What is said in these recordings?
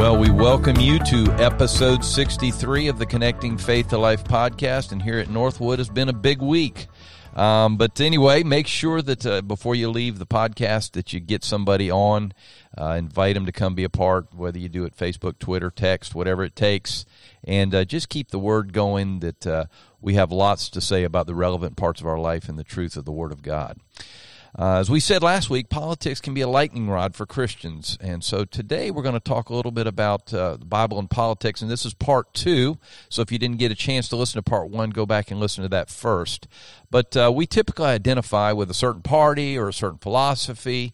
Well, we welcome you to episode 63 of the Connecting Faith to Life podcast. And here at Northwood has been a big week. Um, but anyway, make sure that uh, before you leave the podcast that you get somebody on, uh, invite them to come be a part, whether you do it Facebook, Twitter, text, whatever it takes. And uh, just keep the word going that uh, we have lots to say about the relevant parts of our life and the truth of the Word of God. Uh, as we said last week, politics can be a lightning rod for Christians. And so today we're going to talk a little bit about uh, the Bible and politics. And this is part two. So if you didn't get a chance to listen to part one, go back and listen to that first. But uh, we typically identify with a certain party or a certain philosophy.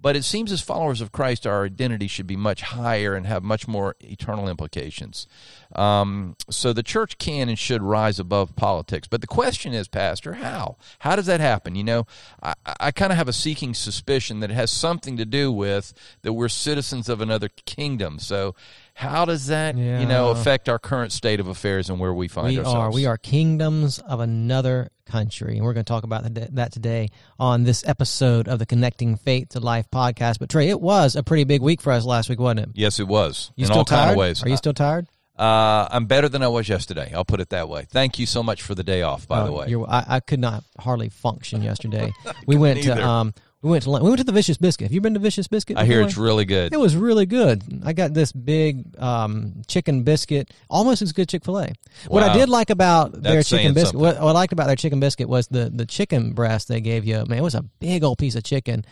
But it seems as followers of Christ, our identity should be much higher and have much more eternal implications. Um, so the church can and should rise above politics. But the question is, Pastor, how? How does that happen? You know, I, I kind of have a seeking suspicion that it has something to do with that we're citizens of another kingdom. So how does that, yeah. you know, affect our current state of affairs and where we find we ourselves? Are. We are kingdoms of another country. And we're going to talk about that today on this episode of the Connecting Faith to Life podcast. But Trey, it was a pretty big week for us last week, wasn't it? Yes, it was. You in still all tired? kind of ways. Are you still tired? Uh, I'm better than I was yesterday. I'll put it that way. Thank you so much for the day off. By oh, the way, I, I, could not hardly function yesterday. we went either. to um, we went to we went to the Vicious Biscuit. Have you been to Vicious Biscuit? I hear it's really good. It was really good. I got this big um, chicken biscuit, almost as good as Chick Fil A. Wow. What I did like about That's their chicken biscuit, what, what, I liked about their chicken biscuit was the the chicken breast they gave you. Man, it was a big old piece of chicken,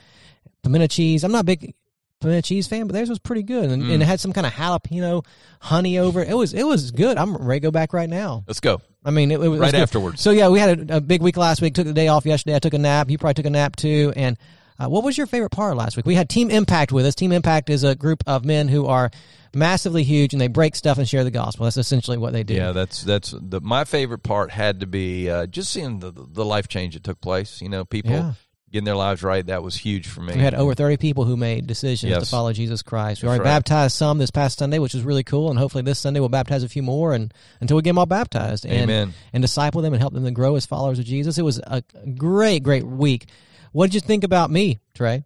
pimento cheese. I'm not a big pimento cheese fan, but theirs was pretty good, and, mm. and, it had some kind of jalapeno honey over it. It was it was good. I'm ready to go back right now. Let's go. I mean, it, it was right afterwards. So yeah, we had a, a, big week last week. Took the day off yesterday. I took a nap. You probably took a nap too. And uh, what was your favorite part last week? We had Team Impact with us. Team Impact is a group of men who are massively huge and they break stuff and share the gospel. That's essentially what they do. Yeah, that's that's the my favorite part had to be uh, just seeing the the life change that took place. You know, people yeah getting their lives right. That was huge for me. We had over 30 people who made decisions yes. to follow Jesus Christ. We That's already right. baptized some this past Sunday, which was really cool. And hopefully this Sunday we'll baptize a few more and until we get them all baptized and, Amen. and disciple them and help them to grow as followers of Jesus. It was a great, great week. What did you think about me, Trey?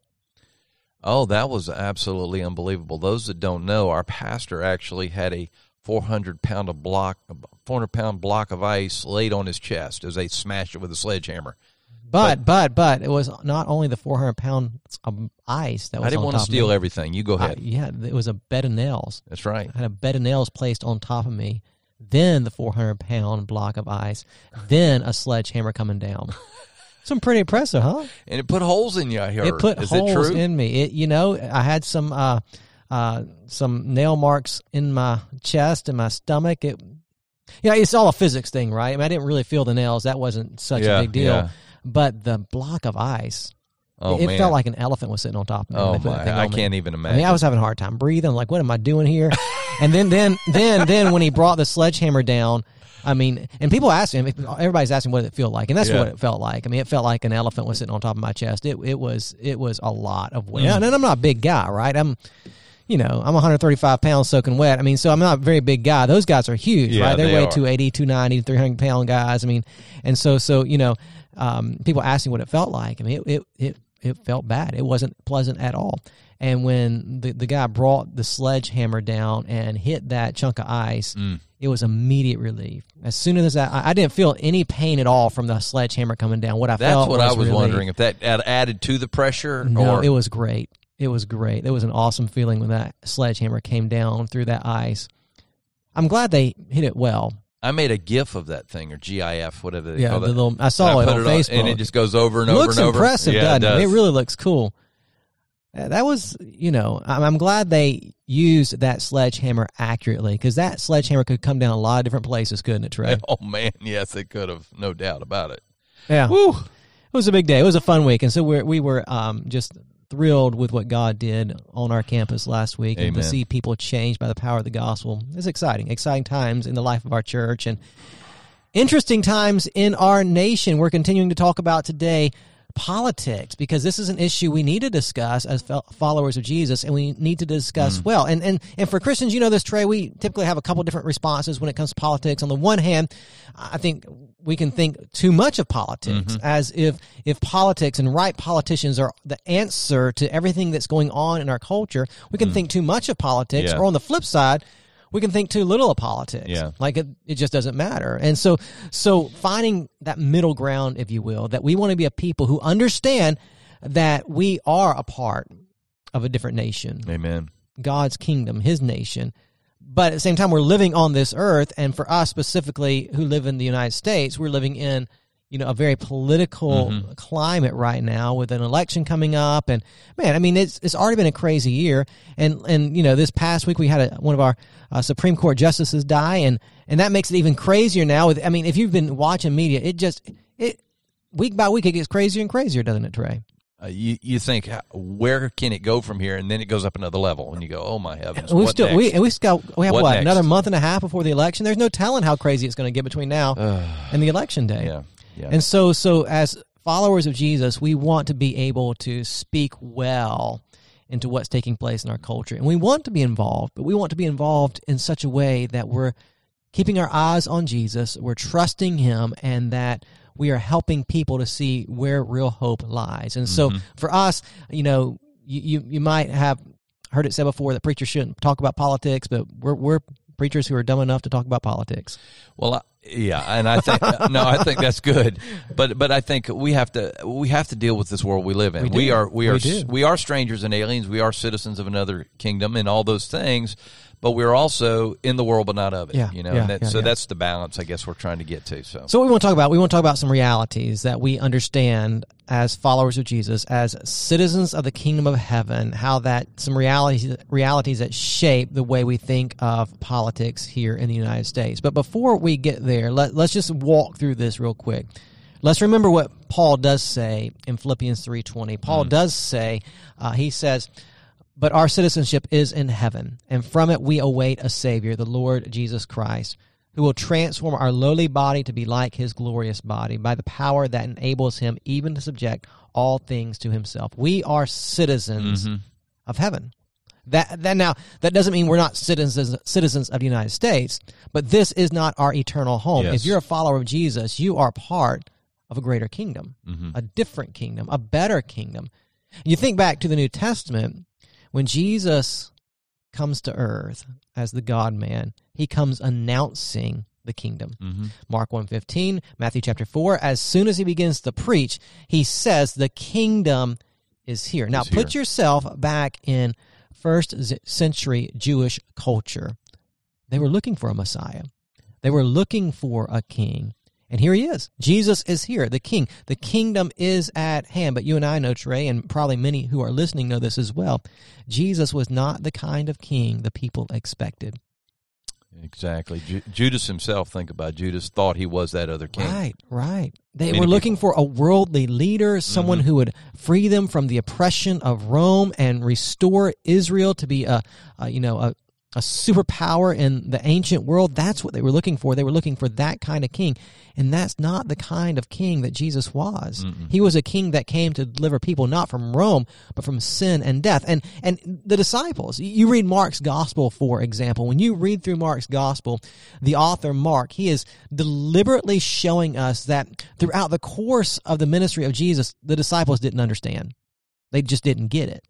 Oh, that was absolutely unbelievable. Those that don't know, our pastor actually had a 400 pound of block, 400 pound block of ice laid on his chest as they smashed it with a sledgehammer. But, but but it was not only the 400 pounds of ice that was. I didn't want to steal everything. You go ahead. I, yeah, it was a bed of nails. That's right. I had a bed of nails placed on top of me. Then the 400 pound block of ice. Then a sledgehammer coming down. Some pretty impressive, huh? And it put holes in you. I heard. It put Is holes it in me. It, you know, I had some uh, uh, some nail marks in my chest and my stomach. It, yeah, it's all a physics thing, right? I mean, I didn't really feel the nails. That wasn't such yeah, a big deal. Yeah but the block of ice. Oh, it man. felt like an elephant was sitting on top of me. Oh my! I can't even imagine. I mean, I was having a hard time breathing. Like, what am I doing here? and then, then, then, then, when he brought the sledgehammer down, I mean, and people ask him. Everybody's asking, what did it feel like? And that's yeah. what it felt like. I mean, it felt like an elephant was sitting on top of my chest. It, it was, it was a lot of weight. Mm. And I'm not a big guy, right? I'm, you know, I'm 135 pounds soaking wet. I mean, so I'm not a very big guy. Those guys are huge, yeah, right? They're they way are. 280, 290, 300 pound guys. I mean, and so, so, you know, um, people asking what it felt like. I mean, it, it, it, it felt bad. It wasn't pleasant at all. And when the, the guy brought the sledgehammer down and hit that chunk of ice, mm. it was immediate relief. As soon as that, I, I, didn't feel any pain at all from the sledgehammer coming down. What I That's felt what was I was relief. wondering if that added to the pressure. No, or? it was great. It was great. It was an awesome feeling when that sledgehammer came down through that ice. I'm glad they hit it well. I made a GIF of that thing or GIF, whatever they yeah, call the it. Little, I saw it I on it Facebook, and it just goes over and over looks and over. impressive, yeah, doesn't it, it? it really looks cool. Uh, that was, you know, I'm, I'm glad they used that sledgehammer accurately because that sledgehammer could come down a lot of different places, couldn't it, Trey? Oh man, yes, it could have, no doubt about it. Yeah, Woo. it was a big day. It was a fun week, and so we we were um, just thrilled with what God did on our campus last week and to see people changed by the power of the gospel. It's exciting, exciting times in the life of our church and interesting times in our nation. We're continuing to talk about today politics because this is an issue we need to discuss as followers of Jesus and we need to discuss mm. well. And and and for Christians, you know this Trey, we typically have a couple different responses when it comes to politics. On the one hand, I think we can think too much of politics mm-hmm. as if if politics and right politicians are the answer to everything that's going on in our culture. We can mm. think too much of politics Yeah. or on the flip side, we can think too little of politics. Yeah. Like it, it just doesn't matter. And so, so finding that middle ground, if you will, that we want to be a people who understand that we are a part of a different nation, Amen. God's kingdom, His nation. But at the same time, we're living on this earth, and for us specifically, who live in the United States, we're living in you know a very political climate right now with an election coming up, and man, I mean it's it's already been a crazy year, and and you know this past week we had a, one of our uh, Supreme Court justices die, and and that makes it even crazier now. With I mean, if you've been watching media, it just it week by week it gets crazier and crazier, doesn't it, Trey? Uh, you you think where can it go from here, and then it goes up another level, and you go, oh my heavens, we still next? we and we still we have What what, another month and a half before the election. There's no telling how crazy it's going to get between now and the election day. yeah, yeah, And so so as followers of Jesus, we want to be able to speak well into what's taking place in our culture. And we want to be involved, but we want to be involved in such a way that we're keeping our eyes on Jesus, we're trusting him and that we are helping people to see where real hope lies. And so mm-hmm. for us, you know, you, you, you might have heard it said before that preachers shouldn't talk about politics, but we're, we're preachers who are dumb enough to talk about politics. Well, I, yeah, and I think no, I think that's good, but but I think we have to we have to deal with this world we live in. We We, are we We are do. we are strangers and aliens. We are citizens of another kingdom and all those things, but we're also in the world but not of it. Yeah, you know, yeah, and that, yeah, so yeah. that's the balance I guess we're trying to get to. So, So what we want to talk about, we want to talk about some realities that we understand as followers of Jesus, as citizens of the kingdom of heaven, how that some realities realities that shape the way we think of politics here in the United States. But before we get there, let, let's just walk through this real quick. Let's remember what Paul does say in Philippians 3:20. Paul does say, uh, he says, but our citizenship is in heaven, and from it we await a Savior, the Lord Jesus Christ, who will transform our lowly body to be like his glorious body by the power that enables him even to subject all things to himself. We are citizens mm-hmm. of heaven. That, that now that doesn't mean we're not citizens citizens of the United States, but this is not our eternal home. Yes. If you're a follower of Jesus, you are part of a greater kingdom, mm-hmm. a different kingdom, a better kingdom. You think back to the New Testament when Jesus comes to earth as the God man, he comes announcing the kingdom. Mm-hmm. Mark 1:15, Matthew chapter 4, as soon as he begins to preach, he says the kingdom is here. Now Is put here. yourself back in first century Jewish culture. They were looking for a Messiah. They were looking for a king. And here he is. Jesus is here, the king. The kingdom is at hand. But you and I know, Trey, and probably many who are listening know this as well. Jesus was not the kind of king the people expected. exactly, Ju- Judas himself. Think about it. Judas thought he was that other king. Right, right. They Many were looking for a worldly leader, someone mm-hmm. who would free them from the oppression of Rome and restore Israel to be a, a you know, a, a superpower in the ancient world. That's what they were looking for. They were looking for that kind of king. And that's not the kind of king that Jesus was. He was a king that came to deliver people not from Rome, but from sin and death. And and the disciples, you read Mark's gospel, for example. When you read through Mark's gospel, the author Mark, he is deliberately showing us that throughout the course of the ministry of Jesus, the disciples didn't understand. They just didn't get it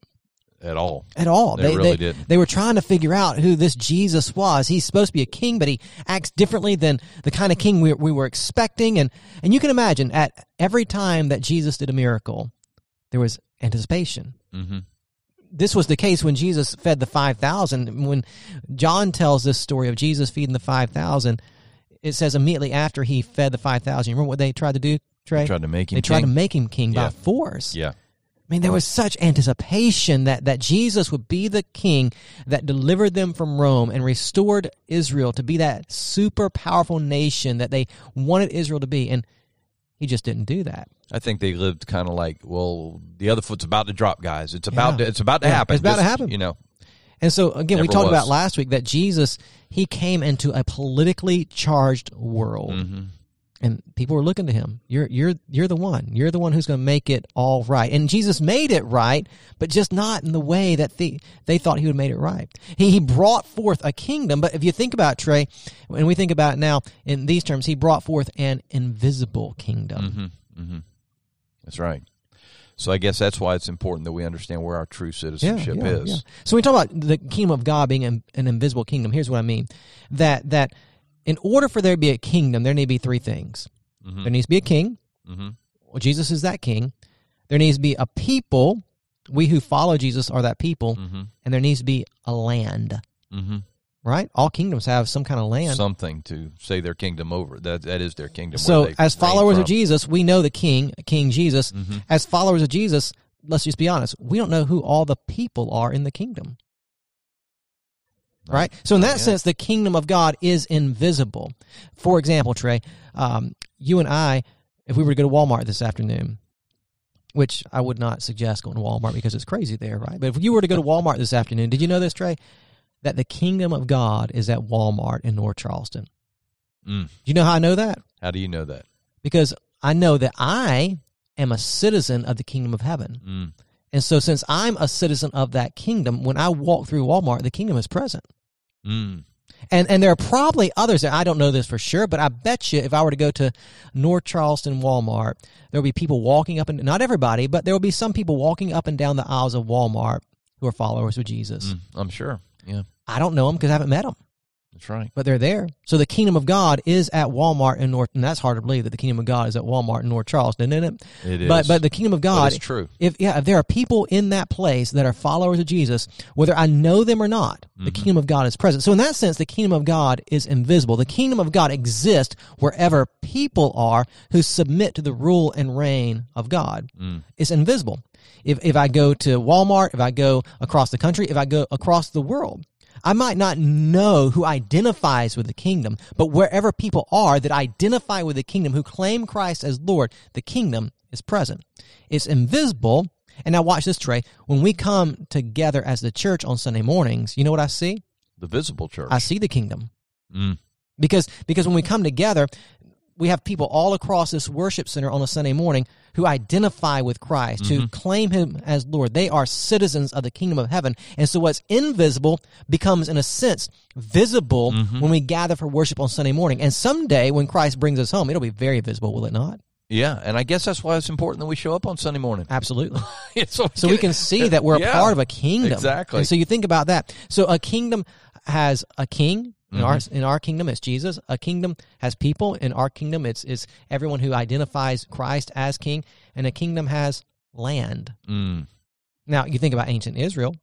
at all. at all. They really didn't. They were trying to figure out who this Jesus was. He's supposed to be a king, but he acts differently than the kind of king we, we were expecting. And and you can imagine at every time that Jesus did a miracle, there was anticipation. hmm This was the case when Jesus fed the five thousand. When John tells this story of Jesus feeding the five thousand, it says immediately after he fed the five thousand. Remember what they tried to do, Trey? Tried to make him. they tried to king. make him king Yeah. by force. Yeah. I mean, there was such anticipation that, that Jesus would be the king that delivered them from Rome and restored Israel to be that super powerful nation that they wanted Israel to be. And He just didn't do that. I think they lived kind of like, well, the other foot's about to drop, guys. It's about Yeah. to, it's about to Yeah, happen. it's about to happen. You know, And so again, we talked was. about last week that Jesus he came into a politically charged world, Mm-hmm. And people were looking to him. You're you're you're the one. You're the one who's going to make it all right. And Jesus made it right, but just not in the way that they they thought he would have made it right. He he brought forth a kingdom, but if you think about it, Trey, and we think about it now in these terms, he brought forth an invisible kingdom. Mm-hmm. Mm-hmm. That's right. So I guess that's why it's important that we understand where our true citizenship is. So when we talk about the kingdom of God being an, an invisible kingdom, here's what I mean: that that in order for there to be a kingdom, there need to be three things. Mhm. There needs to be a king. Mm-hmm. Well, Jesus is that king. There needs to be a people. We who follow Jesus are that people, Mm-hmm. and there needs to be a land. Mm-hmm. Right? All kingdoms have some kind of land. Something to say their kingdom over. That that is their kingdom. so, as followers of Jesus, we know the King, King Jesus. Mhm. As followers of Jesus, let's just be honest. We don't know who all the people are in the kingdom. Right? So in that Yeah. sense, the kingdom of God is invisible. For example, Trey, um, you and I, if we were to go to Walmart this afternoon, which I would not suggest going to Walmart because it's crazy there, right? But if you were to go to Walmart this afternoon, did you know this, Trey? That the kingdom of God is at Walmart in North Charleston. Mm. Do you know how I know that? How do you know that? Because I know that I am a citizen of the kingdom of heaven. Mm. And so since I'm a citizen of that kingdom, when I walk through Walmart, the kingdom is present. Mm. And and there are probably others that I don't know this for sure, but I bet you if I were to go to North Charleston Walmart, there will be people walking up and not everybody, but there will be some people walking up and down the aisles of Walmart who are followers of Jesus. Mm. I'm sure. Yeah, I don't know them because I haven't met them, that's right. but they're there. So the kingdom of God is at Walmart in North, and that's hard to believe that the kingdom of God is at Walmart in North Charleston, isn't it? It is. But but the kingdom of God it's true. if yeah, if there are people in that place that are followers of Jesus, whether I know them or not, the Mm-hmm. kingdom of God is present. So in that sense, the kingdom of God is invisible. The kingdom of God exists wherever people are who submit to the rule and reign of God. Mm. It's invisible. If if I go to Walmart, if I go across the country, if I go across the world, I might not know who identifies with the kingdom, but wherever people are that identify with the kingdom, who claim Christ as Lord, the kingdom is present. It's invisible. And now watch this, Trey. When we come together as the church on Sunday mornings, you know what I see? The visible church. I see the kingdom. Mm. Because because when we come together, we have people all across this worship center on a Sunday morning who identify with Christ, who mm-hmm. claim him as Lord. They are citizens of the kingdom of heaven. And so what's invisible becomes in a sense visible mm-hmm. when we gather for worship on Sunday morning. And someday when Christ brings us home, it'll be very visible, will it not? Yeah, and I guess that's why it's important that we show up on Sunday morning. Absolutely. so we can see that we're a Yeah, part of a kingdom. exactly. And so you think about that. So a kingdom has a king. In our Mm-hmm. in our kingdom, it's Jesus. A kingdom has people. In our kingdom, it's it's everyone who identifies Christ as king. And a kingdom has land. Mm. Now you think about ancient Israel.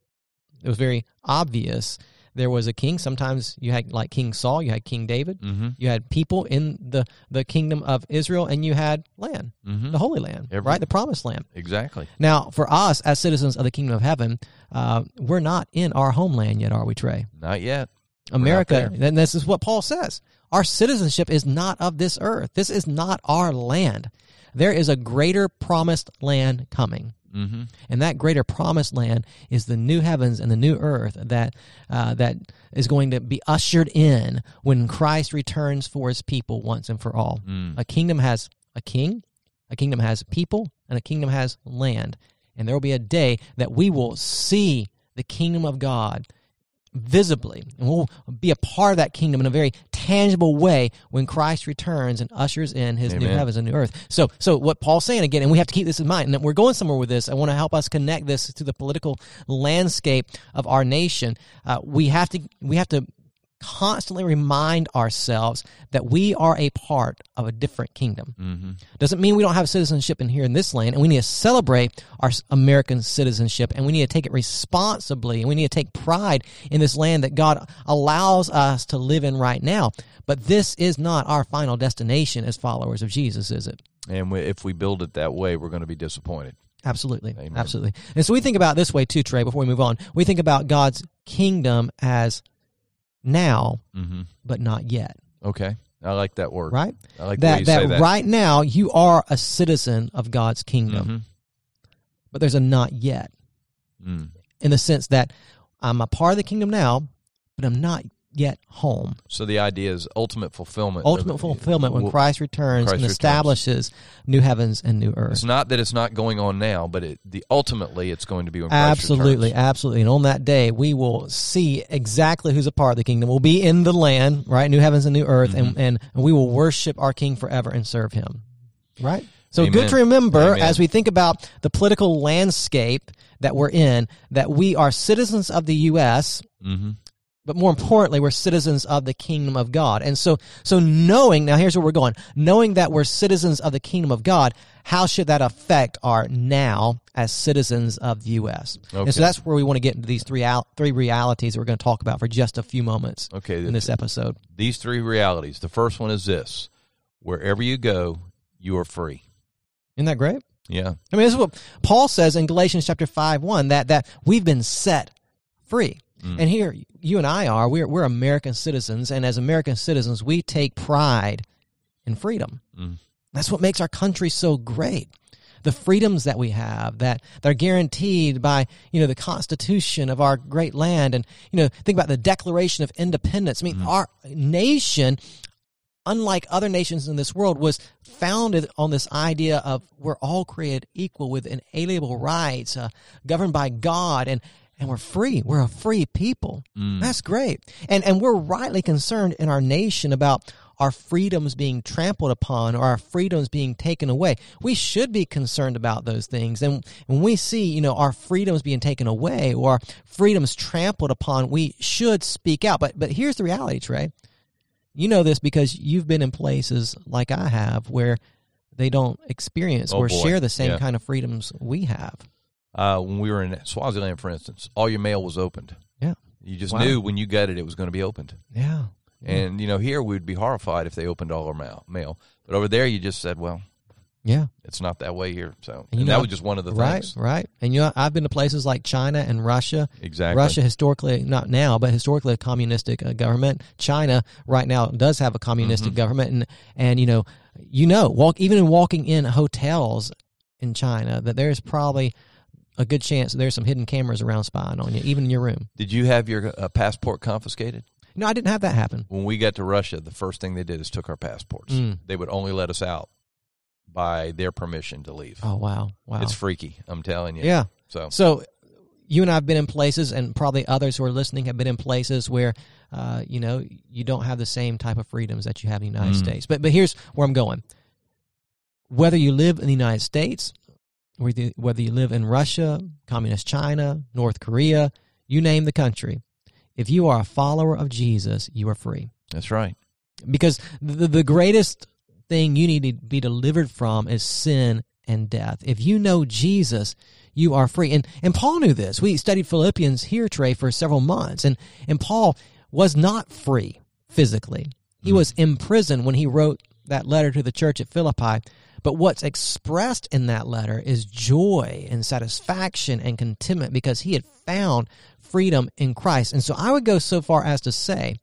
It was very obvious. There was a king. Sometimes you had like King Saul. You had King David. Mm-hmm. You had people in the the kingdom of Israel, and you had land, Mm-hmm. the Holy Land, Every- right, the Promised Land. Exactly. Now, for us as citizens of the kingdom of heaven, uh, we're not in our homeland yet, are we, Trey? Not yet. America, and this is what Paul says. Our citizenship is not of this earth. This is not our land. There is a greater promised land coming. Mm-hmm. And that greater promised land is the new heavens and the new earth that uh, that is going to be ushered in when Christ returns for his people once and for all. Mm. A kingdom has a king, a kingdom has people, and a kingdom has land. And there will be a day that we will see the kingdom of God visibly, and we'll be a part of that kingdom in a very tangible way when Christ returns and ushers in his new heavens and new earth. So, so what Paul's saying again, and we have to keep this in mind, and we're going somewhere with this. I want to help us connect this to the political landscape of our nation. Uh, we have to, we have to constantly remind ourselves that we are a part of a different kingdom. Mm-hmm. Doesn't mean we don't have citizenship in here in this land, and we need to celebrate our American citizenship, and we need to take it responsibly, and we need to take pride in this land that God allows us to live in right now. But this is not our final destination as followers of Jesus, is it? And we, if we build it that way, we're going to be disappointed. Absolutely. Amen. Absolutely. And so we think about it this way too, Trey, before we move on. We think about God's kingdom as now, Mm-hmm. but not yet. Okay. I like that word. right? I like that that, that. right now you are a citizen of God's kingdom, Mhm. but there's a not yet Mm. in the sense that I'm a part of the kingdom now, but I'm not yet home. So the idea is ultimate fulfillment. Ultimate fulfillment when Christ returns Christ and returns. establishes new heavens and new earth. It's not that it's not going on now, but it, the ultimately it's going to be when Christ Absolutely, returns. absolutely. And on that day, we will see exactly who's a part of the kingdom. We'll be in the land, right? New heavens and new earth, Mm-hmm. and, and, we will worship our King forever and serve him, right? So Amen. good to remember Amen. as we think about the political landscape that we're in that we are citizens of the U.S., hmm but more importantly, we're citizens of the kingdom of God. And so, so knowing, now here's where we're going, knowing that we're citizens of the kingdom of God, how should that affect our now as citizens of the U.S.? And so that's where we want to get into these three, al- three realities that we're going to talk about for just a few moments Okay. in this episode. These three realities. The first one is this: wherever you go, you are free. Isn't that great? Yeah. I mean, this is what Paul says in Galatians chapter 5, 1, that, that we've been set free. And here, you and I are, we're, we're American citizens, and as American citizens, we take pride in freedom. Mm. That's what makes our country so great. The freedoms that we have that, that are guaranteed by, you know, the constitution of our great land. And, you know, think about the Declaration of Independence. I mean, our nation, unlike other nations in this world, was founded on this idea of we're all created equal with inalienable rights, uh, governed by God, and and we're free. We're a free people. Mm. That's great. And and we're rightly concerned in our nation about our freedoms being trampled upon or our freedoms being taken away. We should be concerned about those things. And when we see, you know, our freedoms being taken away or our freedoms trampled upon, we should speak out. But but here's the reality, Trey. You know this because you've been in places like I have where they don't experience Oh, or boy. share the same Yeah. kind of freedoms we have. Uh, when we were in Swaziland, for instance, all your mail was opened. Yeah. You just Wow. knew when you got it, it was going to be opened. Yeah. And you know, here we'd be horrified if they opened all our mail. Mail, but over there, you just said, "Well, Yeah. it's not that way here." So, And and know- that was just one of the Right, things. right. And you know, I've been to places like China and Russia. Exactly. Russia historically, not now, but historically a communistic uh, government. China right now does have a communistic Mm-hmm. government, and and you know, you know, walk even in walking in hotels in China that there's probably a good chance there's some hidden cameras around spying on you, even in your room. Did you have your uh, passport confiscated? No, I didn't have that happen. When we got to Russia, the first thing they did is took our passports. Mm. They would only let us out by their permission to leave. Oh wow, wow. It's freaky. I'm telling you. yeah. So So you and I have been in places, and probably others who are listening have been in places where, uh, you know, you don't have the same type of freedoms that you have in the United Mm. States. But but here's where I'm going. Whether you live in the United States, whether you- whether you live in Russia, communist China, North Korea, you name the country, if you are a follower of Jesus, you are free. that's right. Because the, the greatest thing you need to be delivered from is sin and death. If you know Jesus, you are free. And and Paul knew this. We studied Philippians here, Trey, for several months. And and Paul was not free physically. He hmm. was imprisoned when he wrote that letter to the church at Philippi. But what's expressed in that letter is joy and satisfaction and contentment because he had found freedom in Christ. And so I would go so far as to say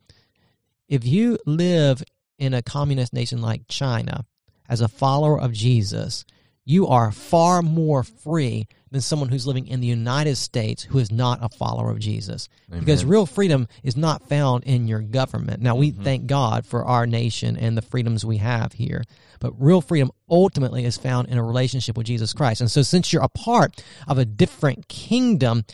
if you live in a communist nation like China as a follower of Jesus, you are far more free than someone who's living in the United States who is not a follower of Jesus. Because real freedom is not found in your government. Now, we mm-hmm. thank God for our nation and the freedoms we have here, but real freedom ultimately is found in a relationship with Jesus Christ. And so, since you're a part of a different kingdom,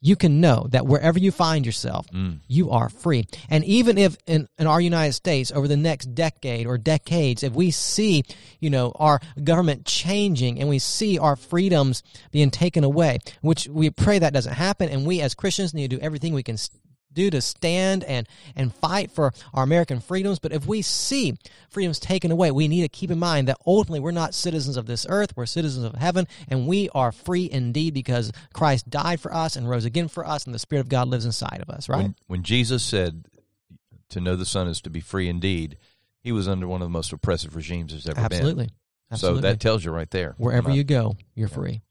you can know that wherever you find yourself, mm. you are free. And even if in, in our United States over the next decade or decades, if we see, you know, our government changing and we see our freedoms being taken away, which we pray that doesn't happen, and we as Christians need to do everything we can do to stand and and fight for our American freedoms. But if we see freedoms taken away, we need to keep in mind that ultimately we're not citizens of this earth; we're citizens of heaven, and we are free indeed because Christ died for us and rose again for us, and the Spirit of God lives inside of us. Right? When, when Jesus said to know the Son is to be free indeed, he was under one of the most oppressive regimes there's ever Absolutely. been. Absolutely. So that tells you right there. Wherever not- you go, you're free.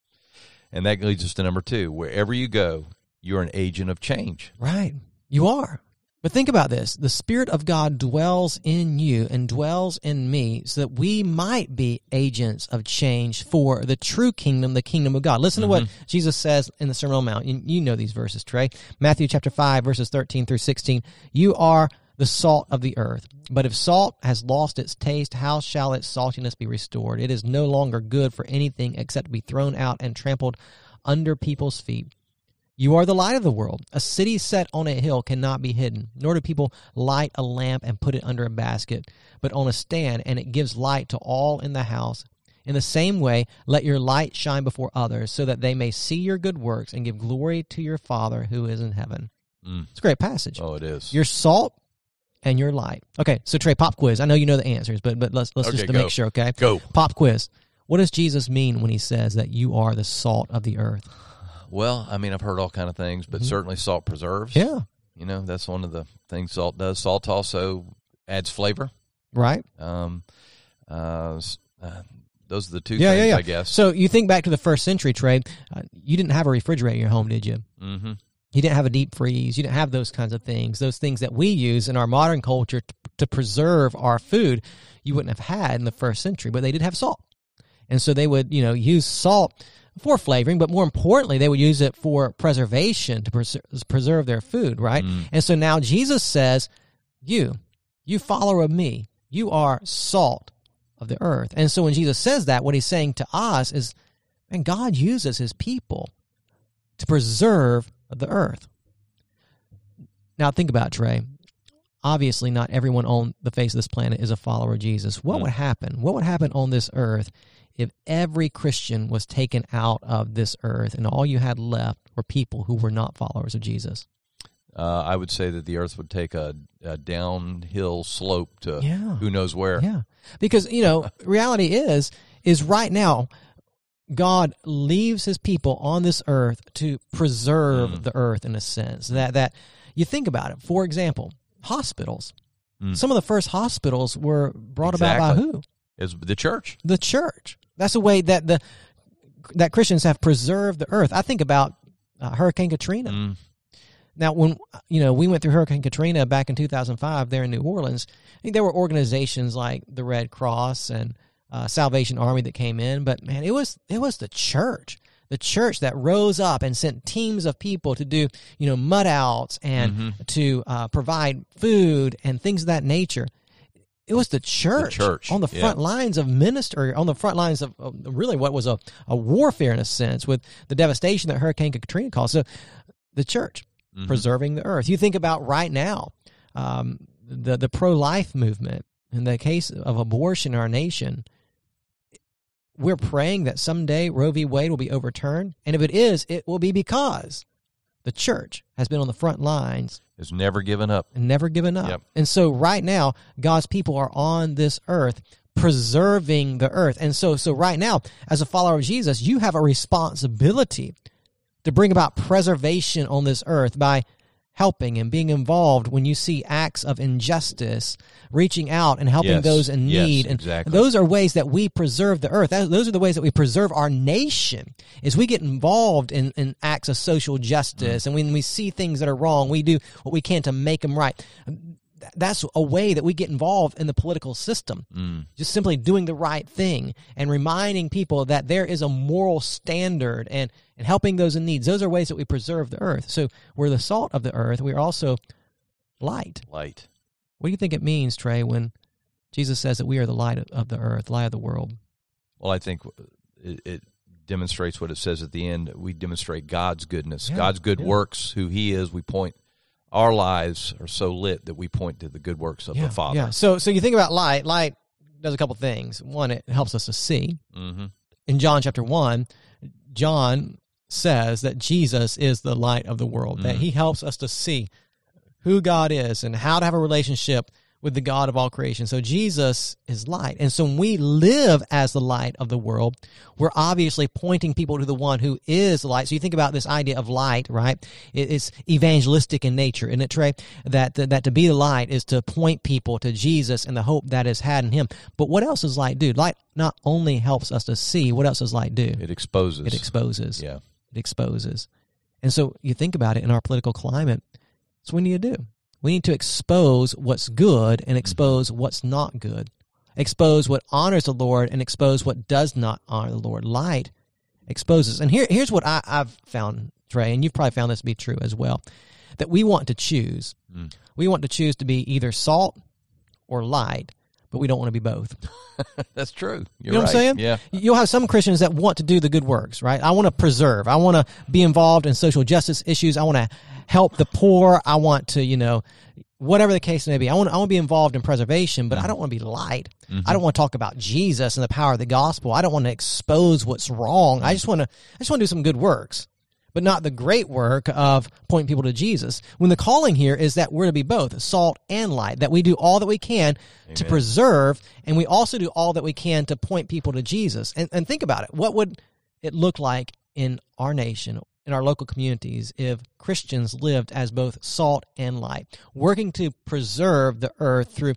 And that leads us to number two. Wherever you go, you're an agent of change. Right. You are. But think about this. The Spirit of God dwells in you and dwells in me so that we might be agents of change for the true kingdom, the kingdom of God. Listen to what mm-hmm. Jesus says in the Sermon on the Mount. You, you know these verses, Trey. Matthew chapter 5, verses 13 through 16. You are the salt of the earth. But if salt has lost its taste, how shall its saltiness be restored? It is no longer good for anything except to be thrown out and trampled under people's feet. You are the light of the world. A city set on a hill cannot be hidden, nor do people light a lamp and put it under a basket, but on a stand, and it gives light to all in the house. In the same way, let your light shine before others, so that they may see your good works and give glory to your Father who is in heaven. Mm. It's a great passage. Oh, it is. You're salt and you're light. Okay, so Trey, pop quiz. I know you know the answers, but but let's let's Okay, just to go. make sure. Okay, Go. pop quiz. What does Jesus mean when he says that you are the salt of the earth? Well, I mean, I've heard all kind of things, but certainly salt preserves. Mm-hmm. Yeah, You know, that's one of the things salt does. Salt also adds flavor. right. Um, uh, uh, those are the two Yeah, things, yeah, yeah. I guess. So you think back to the first century, Trey. Uh, you didn't have a refrigerator in your home, did you? mm-hmm. You didn't have a deep freeze. You didn't have those kinds of things. Those things that we use in our modern culture to, to preserve our food, you wouldn't have had in the first century. But they did have salt, and so they would, you know, use salt for flavoring, but more importantly, they would use it for preservation to pres- preserve their food, right? Mm. And so now Jesus says, "You, you follower of me, you are salt of the earth." And so when Jesus says that, what he's saying to us is, and God uses His people to preserve the earth." Now think about it, Trey. Obviously, not everyone on the face of this planet is a follower of Jesus. What mm. would happen? What would happen on this earth if every Christian was taken out of this earth and all you had left were people who were not followers of Jesus? uh, I would say that the earth would take a, a downhill slope to Yeah. who knows where. Yeah. Because, you know, reality is is right now God leaves his people on this earth to preserve Mm. the earth in a sense. That that you think about it. For example, hospitals. Mm. Some of the first hospitals were brought about by who? Is the church. The church. That's the way that the that Christians have preserved the earth. I think about uh, Hurricane Katrina. Mm. Now, when you know we went through Hurricane Katrina back in 2005 there in New Orleans, I think there were organizations like the Red Cross and uh, Salvation Army that came in, but man, it was it was the church, the church that rose up and sent teams of people to do you know mud outs and to uh, provide food and things of that nature. It was the church, church, on the yeah. front lines of ministry, on the front lines of, of really what was a, a warfare in a sense with the devastation that Hurricane Katrina caused. So, the church Mm-hmm. preserving the earth. You think about right now, um, the the pro life movement in the case of abortion in our nation. We're praying that someday Roe v. Wade will be overturned, and if it is, it will be because the church has been on the front lines Has never given up. never given up. Yep. And so right now, God's people are on this earth preserving the earth. And so so right now, as a follower of Jesus, you have a responsibility to bring about preservation on this earth by helping and being involved when you see acts of injustice, reaching out and helping Yes. those in Yes, need. And exactly. those are ways that we preserve the earth. That- those are the ways that we preserve our nation. Is we get involved in, in acts of social justice, Mm. and when we see things that are wrong, we do what we can to make them right. Th- That's a way that we get involved in the political system. Mm. Just simply doing the right thing and reminding people that there is a moral standard and, and helping those in needs. Those are ways that we preserve the earth. So we're the salt of the earth. We're also light. Light. What do you think it means, Trey, when Jesus says that we are the light of- of the earth, light of the world? Well, I think it, it demonstrates what it says at the end. We demonstrate God's goodness, Yeah, God's good yeah. works, who He is. We point. Our lives are so lit that we point to the good works of the Father. Yeah. So so you think about light. Light does a couple things. One, it helps us to see. hmm In John chapter one, John says that Jesus is the light of the world. That he helps us to see who God is and how to have a relationship with the God of all creation. So Jesus is light. And so when we live as the light of the world, we're obviously pointing people to the one who is the light. So you think about this idea of light, right? It's evangelistic in nature, isn't it, Trey? That, that to be the light is to point people to Jesus and the hope that is had in him. But what else does light do? Light not only helps us to see, what else does light do? It exposes. It exposes. yeah. It exposes. And so you think about it in our political climate, so we need to do. We need to expose what's good and expose what's not good. Expose what honors the Lord and expose what does not honor the Lord. Light exposes. And here, here's what I, I've found, Trey, and you've probably found this to be true as well that we want to choose. Mm. We want to choose to be either salt or light, but we don't want to be both. That's true. You're You know right. what I'm saying? Yeah. You'll have some Christians that want to do the good works, right? I want to preserve. I want to be involved in social justice issues. I want to help the poor. I want to, you know, whatever the case may be. I want, I want to be involved in preservation, but I mm-hmm. don't want to be light. I mm-hmm. don't want to talk about Jesus and the power of the gospel. I don't want to expose what's wrong. I mm-hmm. just want to, I just want to do some good works, but not the great work of pointing people to Jesus. When the calling here is that we're to be both salt and light, that we do all that we can to preserve, and we also do all that we can to point people to Jesus. And, and think about it. What would it look like in our nation, in our local communities, if Christians lived as both salt and light, working to preserve the earth through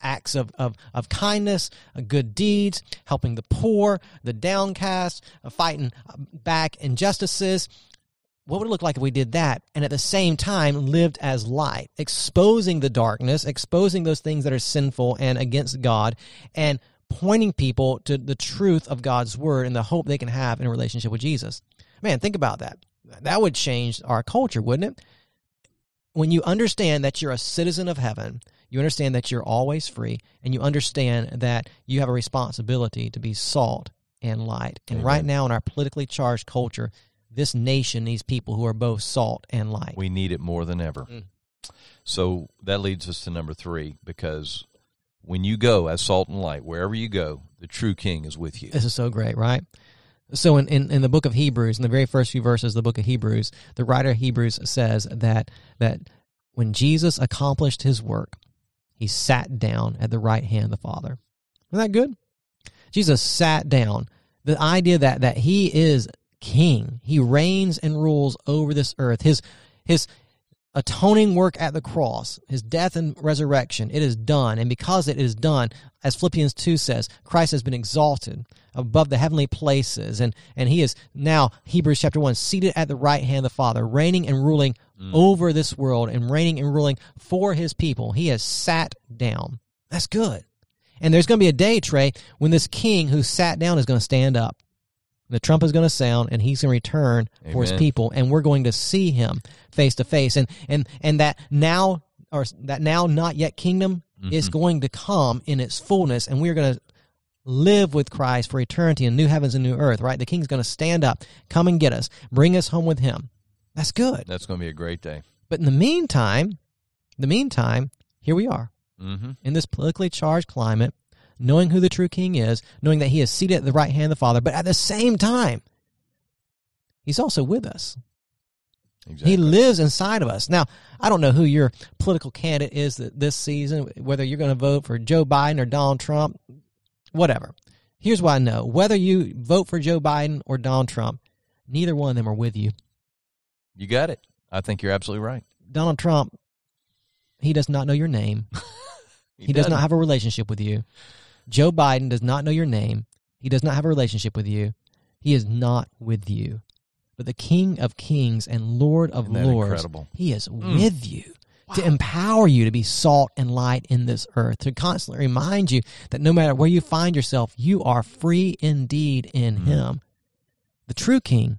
acts of, of, of kindness, uh, good deeds, helping the poor, the downcast, uh, fighting uh, back injustices? What would it look like if we did that and at the same time lived as light, exposing the darkness, exposing those things that are sinful and against God, and pointing people to the truth of God's word and the hope they can have in a relationship with Jesus? Man, think about that. That would change our culture, wouldn't it? When you understand that you're a citizen of heaven, you understand that you're always free, and you understand that you have a responsibility to be salt and light. And Amen. right now, in our politically charged culture, this nation needs people who are both salt and light. We need it more than ever. Mm. So that leads us to number three because when you go as salt and light, wherever you go, the true king is with you. This is so great, right? So in, in, in the book of Hebrews, in the very first few verses of the book of Hebrews, the writer of Hebrews says that that when Jesus accomplished his work, he sat down at the right hand of the Father. Isn't that good? Jesus sat down. The idea that that he is king, he reigns and rules over this earth. His his atoning work at the cross, his death and resurrection, it is done. And because it is done, as Philippians 2 says, Christ has been exalted above the heavenly places. And, and he is now, Hebrews chapter 1, seated at the right hand of the Father, reigning and ruling mm. over this world and reigning and ruling for his people. He has sat down. That's good. And there's going to be a day, Trey, when this king who sat down is going to stand up. The trump is going to sound, and he's going to return for his people, and we're going to see him face to face. And and and that now or that now not yet kingdom is going to come in its fullness, and we're going to live with Christ for eternity in new heavens and new earth. Right? The king's going to stand up, come and get us, bring us home with him. That's good. That's going to be a great day. But in the meantime, the meantime, here we are Mm-hmm. in this politically charged climate, knowing who the true king is, knowing that he is seated at the right hand of the Father, but at the same time, he's also with us. Exactly. He lives inside of us. Now, I don't know who your political candidate is this season, whether you're going to vote for Joe Biden or Donald Trump, whatever. Here's what I know whether you vote for Joe Biden or Donald Trump, neither one of them are with you. you got it. I think you're absolutely right. Donald Trump, he does not know your name. He, does doesn't. not have a relationship with you. Joe Biden does not know your name. He does not have a relationship with you. He is not with you. But the King of Kings and Lord of Lords, incredible? He is with you to empower you to be salt and light in this earth, to constantly remind you that no matter where you find yourself, you are free indeed in Mm. Him. The true King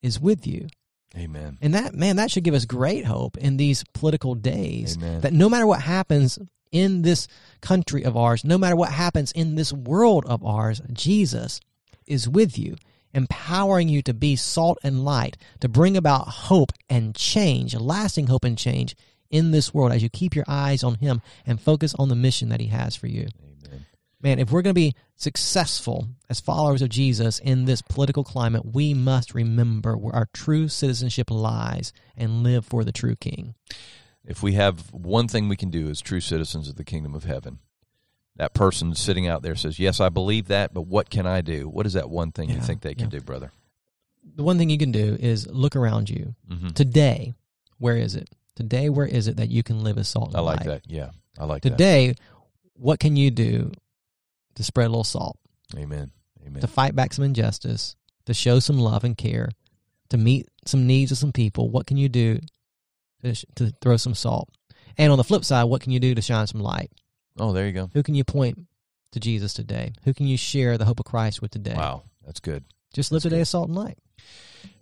is with you. Amen. And that, man, that should give us great hope in these political days. Amen. That no matter what happens in this country of ours, no matter what happens in this world of ours, Jesus is with you, empowering you to be salt and light, to bring about hope and change, lasting hope and change in this world as you keep your eyes on Him and focus on the mission that He has for you. Amen. Man, if we're going to be successful as followers of Jesus in this political climate, we must remember where our true citizenship lies and live for the true King. If we have one thing we can do as true citizens of the kingdom of heaven, that person sitting out there says, Yes, I believe that, but what can I do? What is that one thing you think they can yeah. do, brother? The one thing you can do is look around you. Mm-hmm. Today, where is it? Today, where is it that you can live as salt and I like light? that. Yeah, I like that. Today, what can you do to spread a little salt, Amen. Amen. to fight back some injustice, to show some love and care, to meet some needs of some people? What can you do to, to throw some salt? And on the flip side, what can you do to shine some light? Oh, there you go. Who can you point to Jesus today? Who can you share the hope of Christ with today? Wow, that's good. Just live today as salt and light.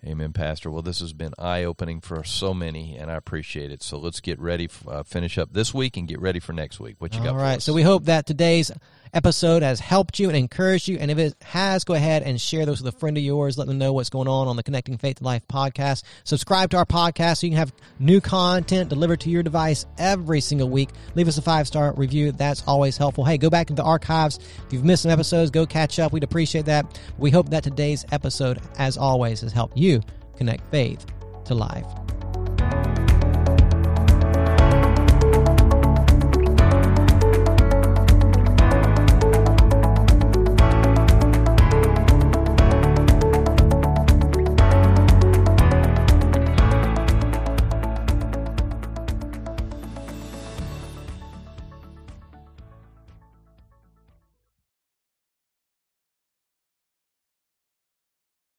Amen, Pastor. Well, this has been eye opening for so many, and I appreciate it. So let's get ready, uh, finish up this week, and get ready for next week. What you got? All right. So we hope that today's episode has helped you and encouraged you. And if it has, go ahead and share those with a friend of yours. Let them know what's going on on the Connecting Faith to Life podcast. Subscribe to our podcast so you can have new content delivered to your device every single week. Leave us a five star review. That's always helpful. Hey, go back into the archives. If you've missed some episodes, go catch up. We'd appreciate that. We hope that today's episode, as always, has helped you connect faith to life.